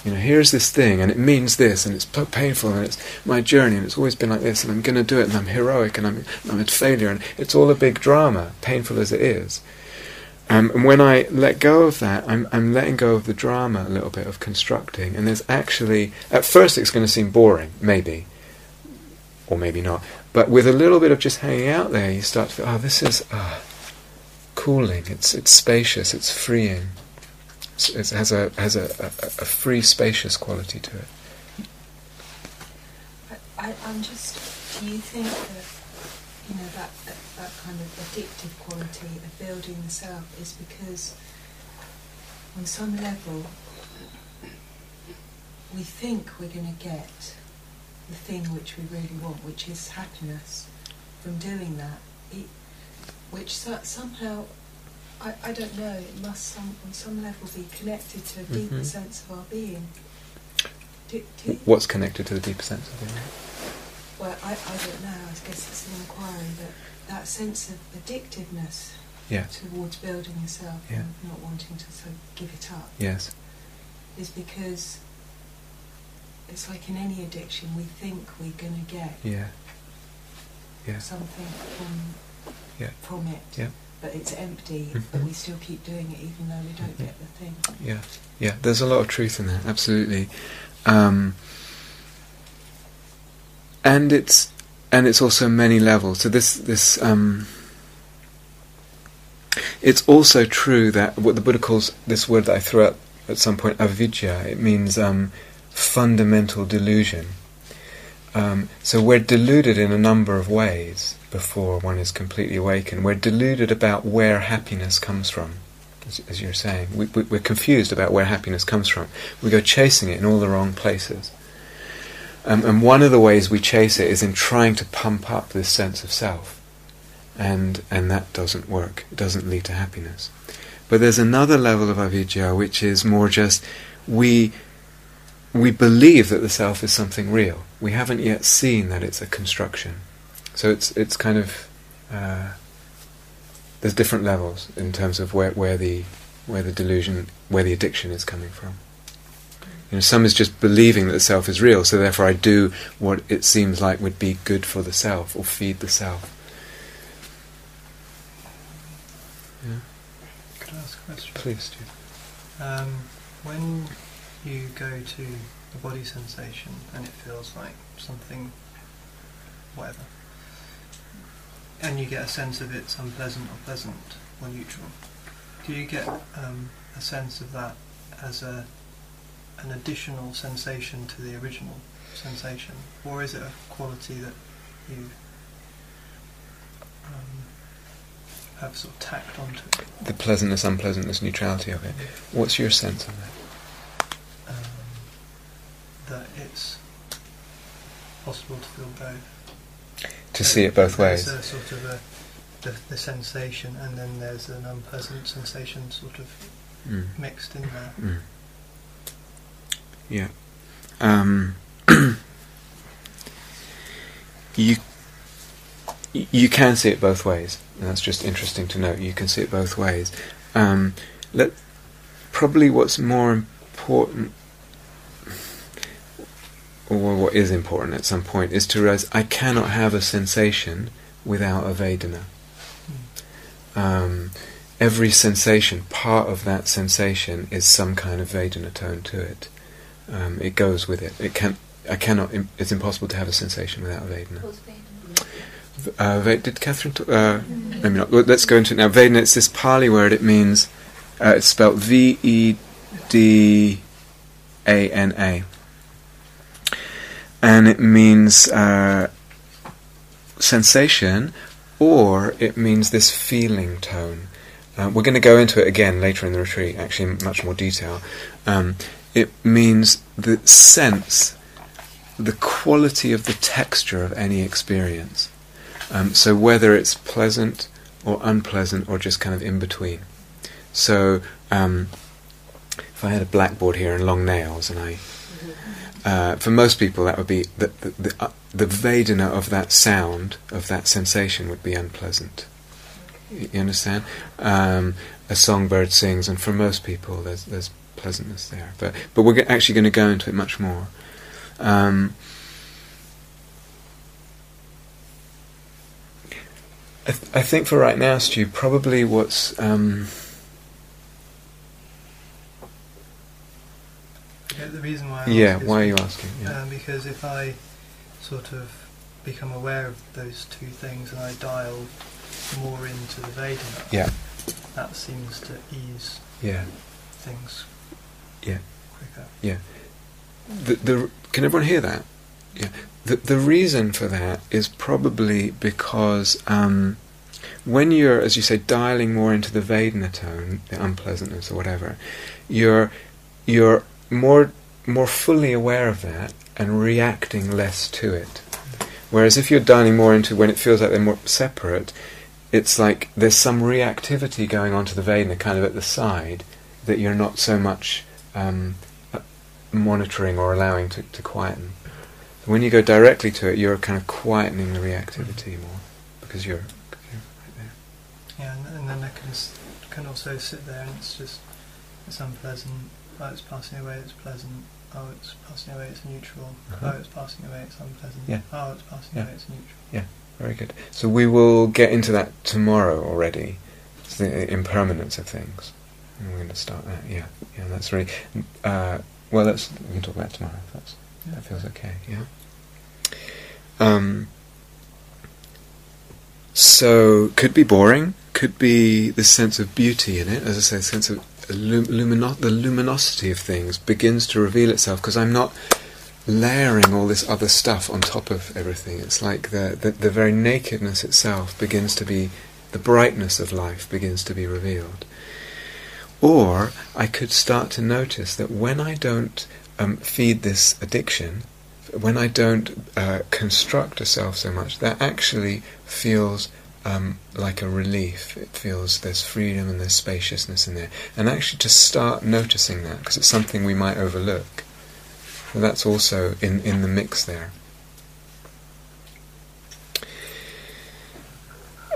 You know here's this thing and it means this and it's painful and it's my journey and it's always been like this and I'm going to do it and I'm heroic and I'm, I'm a failure and it's all a big drama painful as it is um, and when I let go of that, I'm, I'm letting go of the drama a little bit of constructing. And there's actually, at first it's going to seem boring, maybe, or maybe not. But with a little bit of just hanging out there, you start to feel, oh, this is ah, cooling. It's it's spacious. It's freeing. It's, it has a has a, a, a free, spacious quality to it. I, I'm just. Do you think that you know that, that that kind of addictive quality of building the self is because on some level, we think we're going to get the thing which we really want, which is happiness, from doing that. It, which so, somehow, I, I don't know, it must some, on some level be connected to a deeper Mhm. sense of our being. Do, do What's connected to the deeper sense of being? well, I, I don't know, I guess it's an inquiry, but that sense of addictiveness Yeah. towards building yourself Yeah. and not wanting to sort of give it up Yes. is because it's like in any addiction, we think we're going to get Yeah. Yeah. something from Yeah. from it, Yeah. but it's empty. Mhm. But we still keep doing it, even though we don't Mhm. get the thing. Yeah, yeah. There's a lot of truth in that. Absolutely, um, and it's and it's also many levels. So this this um, it's also true that what the Buddha calls this word that I threw out at some point, avidya. It means um, fundamental delusion. Um, so we're deluded in a number of ways before one is completely awakened. We're deluded about where happiness comes from as, as you're saying. We, we, we're confused about where happiness comes from. We go chasing it in all the wrong places. Um, and one of the ways we chase it is in trying to pump up this sense of self. And, and that doesn't work. It doesn't lead to happiness. But there's another level of avidya which is more just we, we believe that the self is something real. We haven't yet seen that it's a construction. So it's, it's kind of. Uh, there's different levels in terms of where, where the where the delusion where the addiction is coming from. You know, some is just believing that the self is real, so therefore I do what it seems like would be good for the self or feed the self. Yeah, Could I ask a question? please, Stu. Um, when you go to a body sensation and it feels like something, whatever, and you get a sense of it's unpleasant or pleasant or neutral, do you get um, a sense of that as a an additional sensation to the original sensation, or is it a quality that you um, have sort of tacked onto it? The pleasantness, unpleasantness, neutrality of it. What's your sense of that? um, that it's possible to feel both. To see it both ways. A sort of a, the, the sensation, and then there's an unpleasant sensation sort of Mm. mixed in there. Mm. Yeah. Um, you you can see it both ways. And that's just interesting to note. You can see it both ways. Um, let probably what's more important, or what is important at some point, is to realize I cannot have a sensation without a Vedana. Um, every sensation, part of that sensation is some kind of Vedana tone to it. Um, it goes with it. It can. I cannot. It's impossible to have a sensation without Vedana. Uh, did Catherine? Uh, maybe not. Let's go into it now. Vedana. It's this Pali word. It means. Uh, it's spelled V E D A N A, and it means uh, sensation, or it means this feeling tone. Uh, we're going to go into it again later in the retreat, actually in much more detail. Um, it means the sense, the quality of the texture of any experience. Um, so whether it's pleasant or unpleasant or just kind of in between. So um, if I had a blackboard here and long nails, and I, uh, for most people that would be the the the, uh, the Vedana of that sound of that sensation would be unpleasant. You understand? Um, a songbird sings, and for most people, there's there's pleasantness there. But but we're actually going to go into it much more. Um, I, th- I think for right now, Stu, probably what's um, Yeah, the reason why I yeah. Why are you asking? Yeah. Um, because if I sort of become aware of those two things and I dial more into the Vedana, Yeah. that seems to ease yeah. things Yeah. quicker. The, the can everyone hear that? Yeah. The the reason for that is probably because um, when you're, as you say, dialing more into the Vedana tone, the unpleasantness or whatever, you're you're more more fully aware of that and reacting less to it. Whereas if you're dialing more into when it feels like they're more separate, it's like there's some reactivity going on to the Vedana kind of at the side that you're not so much um, monitoring or allowing to, to quieten. When you go directly to it, you're kind of quietening the reactivity more because you're, you're right there. Yeah, and, and then I can can also sit there and it's just it's unpleasant. Oh, it's passing away. It's pleasant. Oh, it's passing away. It's neutral. Uh-huh. Oh, it's passing away. It's unpleasant. Yeah. Oh, it's passing Yeah. away. It's neutral. Yeah. Very good. So we will get into that tomorrow already. It's the impermanence of things. We're going to start that. Yeah, yeah. That's really. Uh, well, that's we can talk about tomorrow. That's that feels okay. Yeah. Um. So could be boring. Could be the sense of beauty in it. As I say, the sense of lum- lumino- the luminosity of things begins to reveal itself because I'm not layering all this other stuff on top of everything. It's like the, the the very nakedness itself begins to be the brightness of life begins to be revealed. Or I could start to notice that when I don't um, feed this addiction, when I don't uh, construct a self so much, that actually feels um, like a relief. It feels there's freedom and there's spaciousness in there. And actually to start noticing that, because it's something we might overlook. That's also in, in the mix there.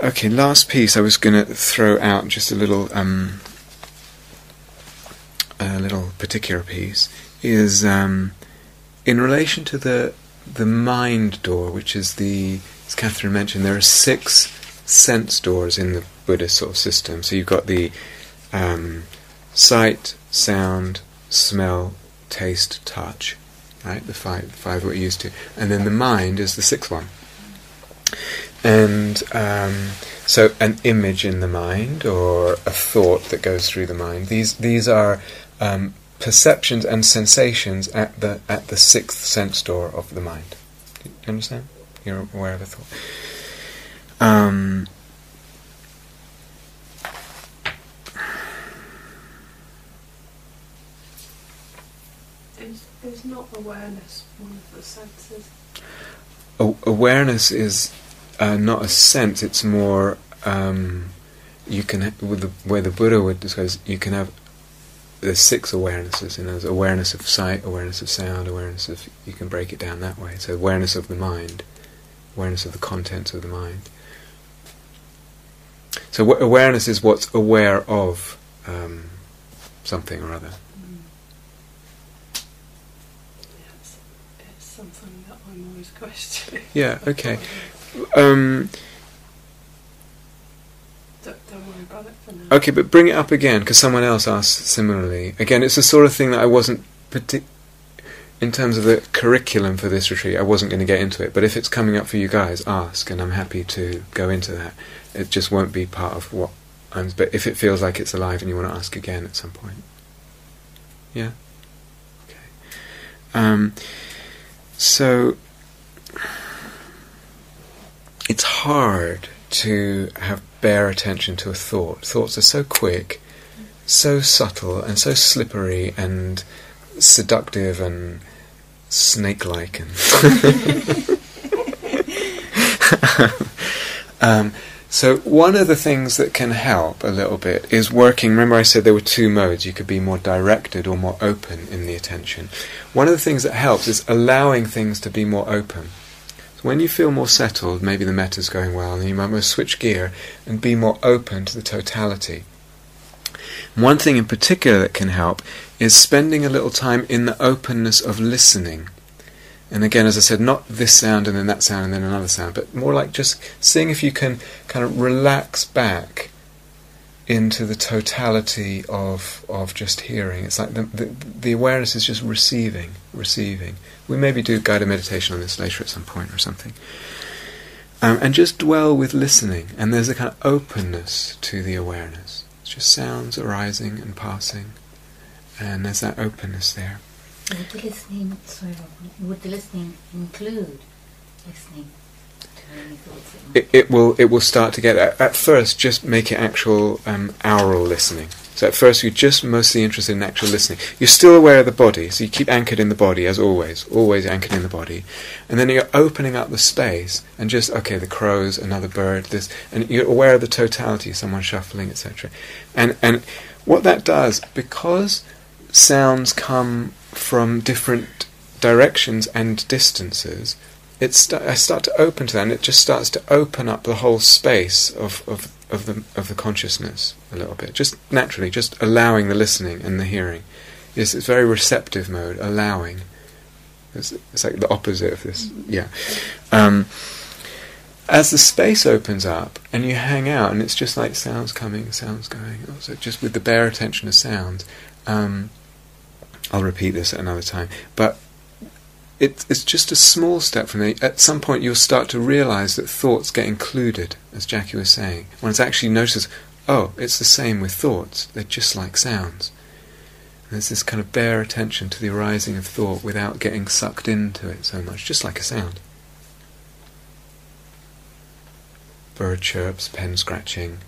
Okay, last piece I was going to throw out just a little um, a little particular piece is um, in relation to the the mind door, which is the as Catherine mentioned, there are six sense doors in the Buddhist sort of system. So you've got the um, sight, sound, smell, taste, touch, right? The five five we're used to, and then the mind is the sixth one. And um, so, an image in the mind or a thought that goes through the mind. These these are um, perceptions and sensations at the at the sixth sense door of the mind. Do you understand? You're aware of a thought. Um, Is, is not awareness one of the senses? a- awareness is uh, not a sense; it's more. Um, you can ha- with the where the Buddha would discuss. You can have there's six awarenesses, and there's awareness of sight, awareness of sound, awareness of. You can break it down that way. So awareness of the mind, awareness of the contents of the mind. So w- awareness is what's aware of um, something or other. Yeah, it's, it's something that I'm always questioning. Yeah. Okay. Um, Don't, worry about it for now. Okay, but bring it up again because someone else asked similarly. Again, it's the sort of thing that I wasn't partic- in terms of the curriculum for this retreat. I wasn't going to get into it, but if it's coming up for you guys, ask, and I'm happy to go into that. It just won't be part of what I'm. But if it feels like it's alive and you want to ask again at some point, yeah. Okay. Um, so it's hard to have bare attention to a thought. Thoughts are so quick, so subtle, and so slippery and seductive and snake-like. Um, so one of the things that can help a little bit is working. Remember, I said there were two modes. You could be more directed or more open in the attention. One of the things that helps is allowing things to be more open. So when you feel more settled, maybe the metta's going well, and you might want to switch gear and be more open to the totality. One thing in particular that can help is spending a little time in the openness of listening. And again, as I said, not this sound and then that sound and then another sound, but more like just seeing if you can kind of relax back into the totality of of just hearing. It's like the, the the awareness is just receiving, receiving. We maybe do guided meditation on this later at some point or something. Um, and just dwell with listening, and there's a kind of openness to the awareness. It's just sounds arising and passing, and there's that openness there. Would the listening, sorry, would the listening include listening to any thoughts it, it will it will start to get at, at first just make it actual um, aural listening. So at first you're just mostly interested in actual listening. You're still aware of the body, so you keep anchored in the body as always, always anchored in the body, and then you're opening up the space and just okay, the crows, another bird, this, and you're aware of the totality, someone shuffling, etc. And and what that does because sounds come from different directions and distances, it sta- I start to open to that, and it just starts to open up the whole space of, of, of the of the consciousness a little bit, just naturally, just allowing the listening and the hearing. It's, it's very receptive mode, allowing. It's, it's like the opposite of this, yeah. Um, as the space opens up and you hang out, and it's just like sounds coming, sounds going, also just with the bare attention of sound. Um, I'll repeat this at another time, but it, it's just a small step from there. At some point, you'll start to realize that thoughts get included, as Jackie was saying. When it's actually noticed, oh, it's the same with thoughts, they're just like sounds. And there's this kind of bare attention to the arising of thought without getting sucked into it so much, just like a sound. Bird chirps, pen scratching.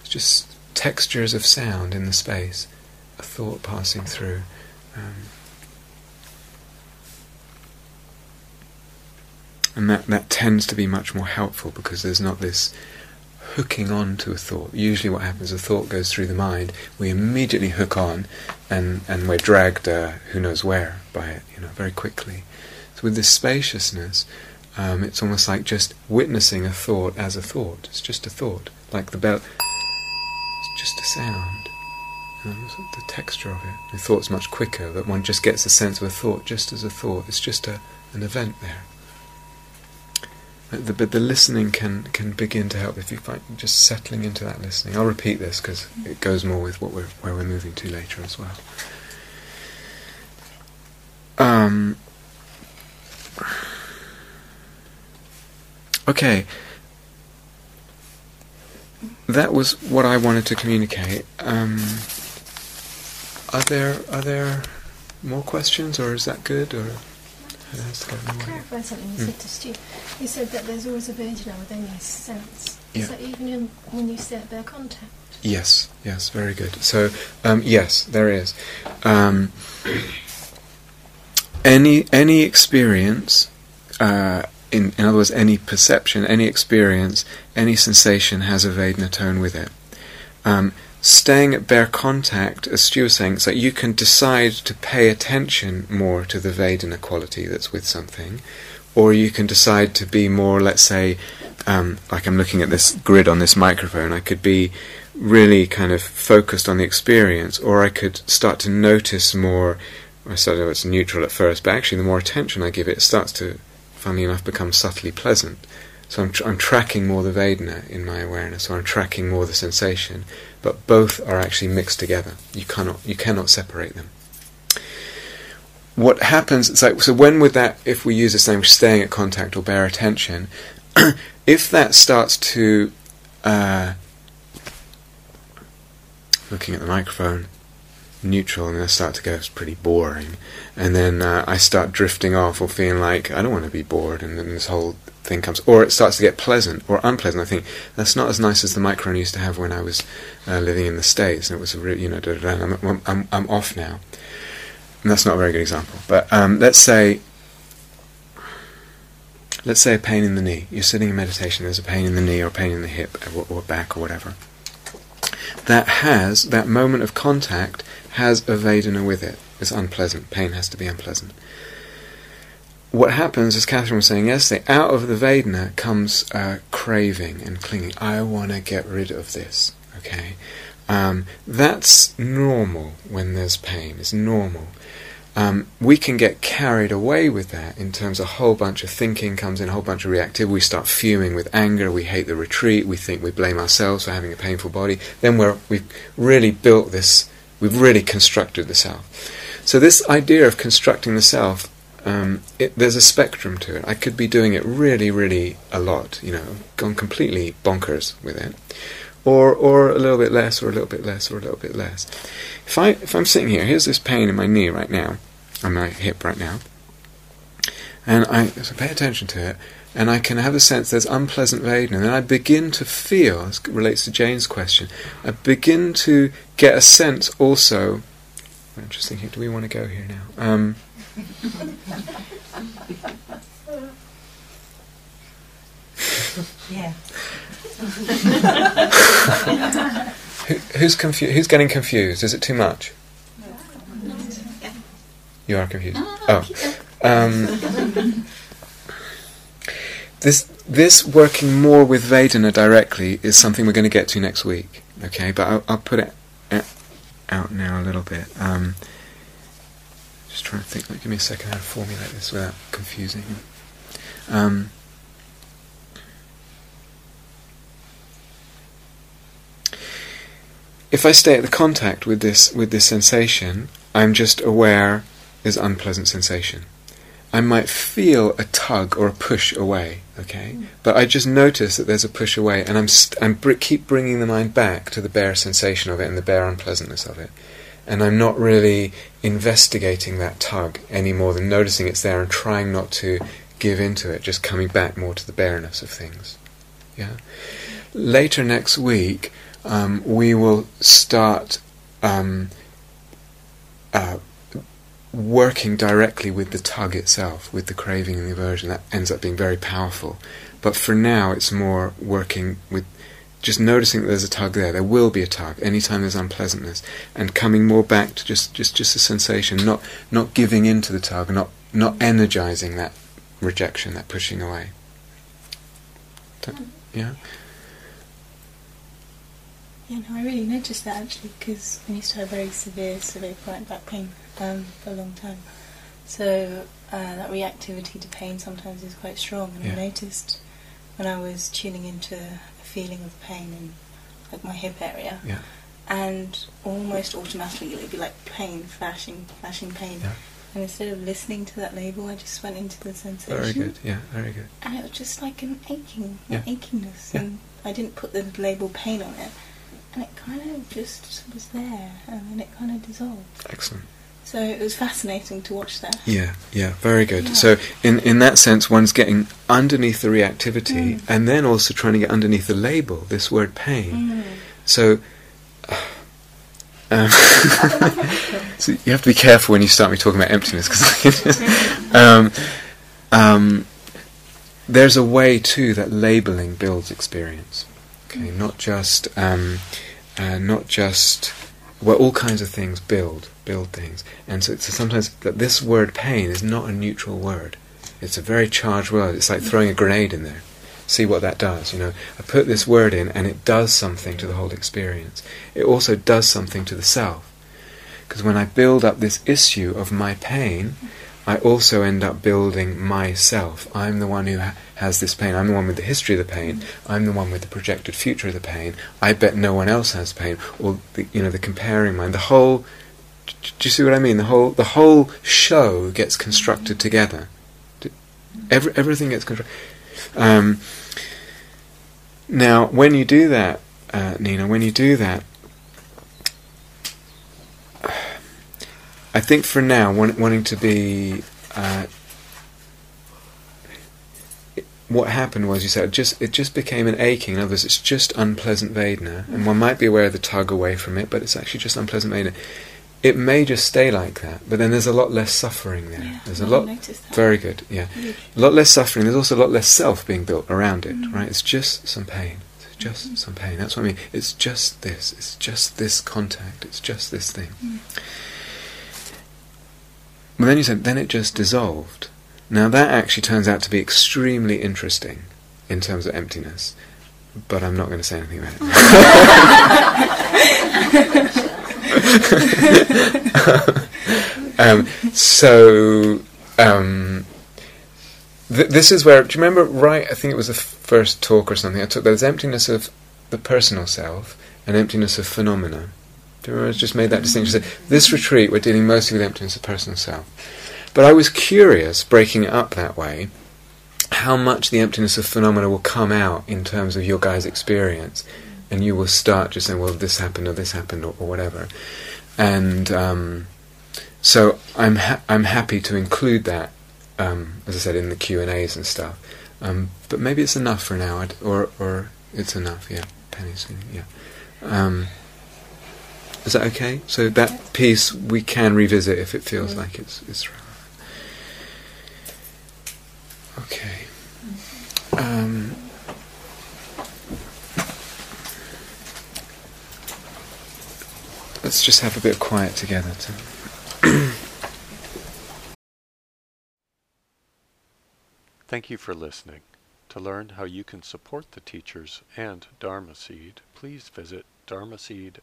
It's just textures of sound in the space, a thought passing through. Um, and that, that tends to be much more helpful because there's not this hooking on to a thought. Usually, what happens, a thought goes through the mind, we immediately hook on, and, and we're dragged uh, who knows where by it, you know, very quickly. So, with this spaciousness, um, it's almost like just witnessing a thought as a thought. It's just a thought, like the bell. It's just a sound. Know, the texture of it. The thought's much quicker, but one just gets a sense of a thought just as a thought. It's just a, an event there. But the, but the listening can, can begin to help if you find just settling into that listening. I'll repeat this because it goes more with what we're where we're moving to later as well. Um, okay, that was what I wanted to communicate. Um, are there are there more questions, or is that good, or has to go clarify something you Mm. said to Stu. You said that there's always a virgin with any sense. Yeah. Is that even in, when you stay at their contact? Yes, yes, very good. So, um, yes, there is. Um, any any experience, uh, in in other words, any perception, any experience, any sensation has a Vedana tone with it. Um, staying at bare contact, as Stu was saying, it's like you can decide to pay attention more to the Vedana quality that's with something, or you can decide to be more, let's say, um, like I'm looking at this grid on this microphone, I could be really kind of focused on the experience, or I could start to notice more. I started know it's neutral at first, but actually, the more attention I give it, it starts to, funnily enough, become subtly pleasant. So I'm, tr- I'm tracking more the Vedana in my awareness, or I'm tracking more the sensation, but both are actually mixed together. You cannot you cannot separate them. What happens? It's like so. When would that? If we use this language, staying at contact or bare attention, if that starts to uh, looking at the microphone, neutral, and then I start to go, it's pretty boring. And then uh, I start drifting off or feeling like I don't want to be bored, and then this whole thing comes, or it starts to get pleasant or unpleasant. I think that's not as nice as the microphone used to have when I was uh, living in the States, and it was a re- you know, da, da, da, I'm, I'm, I'm off now. And that's not a very good example. But um, let's say let's say a pain in the knee. You're sitting in meditation, there's a pain in the knee or a pain in the hip or, or back or whatever. That has, that moment of contact has a Vedana with it. It's unpleasant. Pain has to be unpleasant. What happens, as Catherine was saying yesterday, out of the Vedana comes uh, craving and clinging. I want to get rid of this. Okay? Um, that's normal when there's pain. It's normal. Um, we can get carried away with that in terms of a whole bunch of thinking comes in, a whole bunch of reactivity. We start fuming with anger. We hate the retreat. We think we blame ourselves for having a painful body. Then we're, we've really built this. We've really constructed the self. So this idea of constructing the self, um, it, there's a spectrum to it. I could be doing it really, really a lot. You know, gone completely bonkers with it, or or a little bit less, or a little bit less, or a little bit less. If I if I'm sitting here, here's this pain in my knee right now, on my hip right now, and I so pay attention to it, and I can have a sense there's unpleasant Vedana, and then I begin to feel, as it relates to Jane's question, I begin to get a sense also. Thinking, do we want to go here now? Um, Yeah. who, who's confu- Who's getting confused? Is it too much? You are confused. Oh, um, this this working more with Vedana directly is something we're going to get to next week. Okay, but I'll, I'll put it out now a little bit. Um, just trying to think. Like, give me a second how to formulate this without confusing. Um, if I stay at the contact with this with this sensation, I'm just aware there's unpleasant sensation. I might feel a tug or a push away, okay, but I just notice that there's a push away, and I'm st- I'm br- keep bringing the mind back to the bare sensation of it and the bare unpleasantness of it, and I'm not really investigating that tug any more than noticing it's there and trying not to give into it, just coming back more to the bareness of things. Yeah. Later next week, um, we will start um, uh, working directly with the tug itself, with the craving and the aversion. That ends up being very powerful. But for now, it's more working with just noticing that there's a tug there. There will be a tug anytime there's unpleasantness, and coming more back to just just just a sensation, not not giving in to the tug, not not energizing that rejection, that pushing away. Don't- Yeah. Yeah, no, I really noticed that actually because I used to have very severe, severe chronic back pain um, for a long time. So uh, that reactivity to pain sometimes is quite strong, and Yeah. I noticed when I was tuning into feeling of pain in like my hip area, Yeah. and almost automatically it would be like pain, flashing, flashing pain. Yeah. And instead of listening to that label, I just went into the sensation. Very good. Yeah. Very good. And it was just like an aching, Yeah. an achingness. Yeah. And I didn't put the label pain on it. And it kind of just was there. And then it kind of dissolved. Excellent. So it was fascinating to watch that. Yeah, yeah, very good. Yeah. So, in in that sense, one's getting underneath the reactivity, Mm. and then also trying to get underneath the label, this word pain. Mm. So, um, so you have to be careful when you start me talking about emptiness, because um, um, there's a way too that labeling builds experience. Okay, not just um, uh, not just well, all kinds of things build build things, and so, so sometimes that this word pain is not a neutral word. It's a very charged word. It's like throwing a grenade in there. See what that does. You know, I put this word in, and it does something to the whole experience. It also does something to the self, because when I build up this issue of my pain, I also end up building myself. I'm the one who ha- has this pain. I'm the one with the history of the pain. I'm the one with the projected future of the pain. I bet no one else has pain. Or the, you know, the comparing mind. The whole. Do you see what I mean? The whole the whole show gets constructed together. Every, everything gets constructed. Um, now, when you do that, uh, Nina, when you do that, I think for now, want, wanting to be, uh, it- what happened was you said it just it just became an aching. In other words, it's just unpleasant Vedana, and one might be aware of the tug away from it, but it's actually just unpleasant Vedana. It may just stay like that, but then there's a lot less suffering there. Yeah, there's a lot. that. Very good. Yeah, a lot less suffering. There's also a lot less self being built around it. Mm. Right? It's just some pain. It's just some pain. That's what I mean. It's just this. It's just this contact. It's just this thing. Mm. But then you said, then it just dissolved. Now that actually turns out to be extremely interesting in terms of emptiness, but I'm not going to say anything about it. um, so, um, th- this is where, do you remember, right, I think it was the first talk or something, I took there's emptiness of the personal self and emptiness of phenomena. I just made that distinction. So this retreat, we're dealing mostly with emptiness of personal self. But I was curious, breaking it up that way, how much the emptiness of phenomena will come out in terms of your guys' experience, and you will start just saying, "Well, this happened, or this happened, or, or whatever." And um, so I'm ha- I'm happy to include that, um, as I said, in the Q and A's and stuff. Um, but maybe it's enough for now, or or it's enough. Yeah, Penny's. Yeah. Is that okay? So that piece we can revisit if it feels like it's it's right. Okay. Um, let's just have a bit of quiet together. To Thank you for listening. To learn how you can support the teachers and Dharma Seed, please visit dharma dharmaseed.org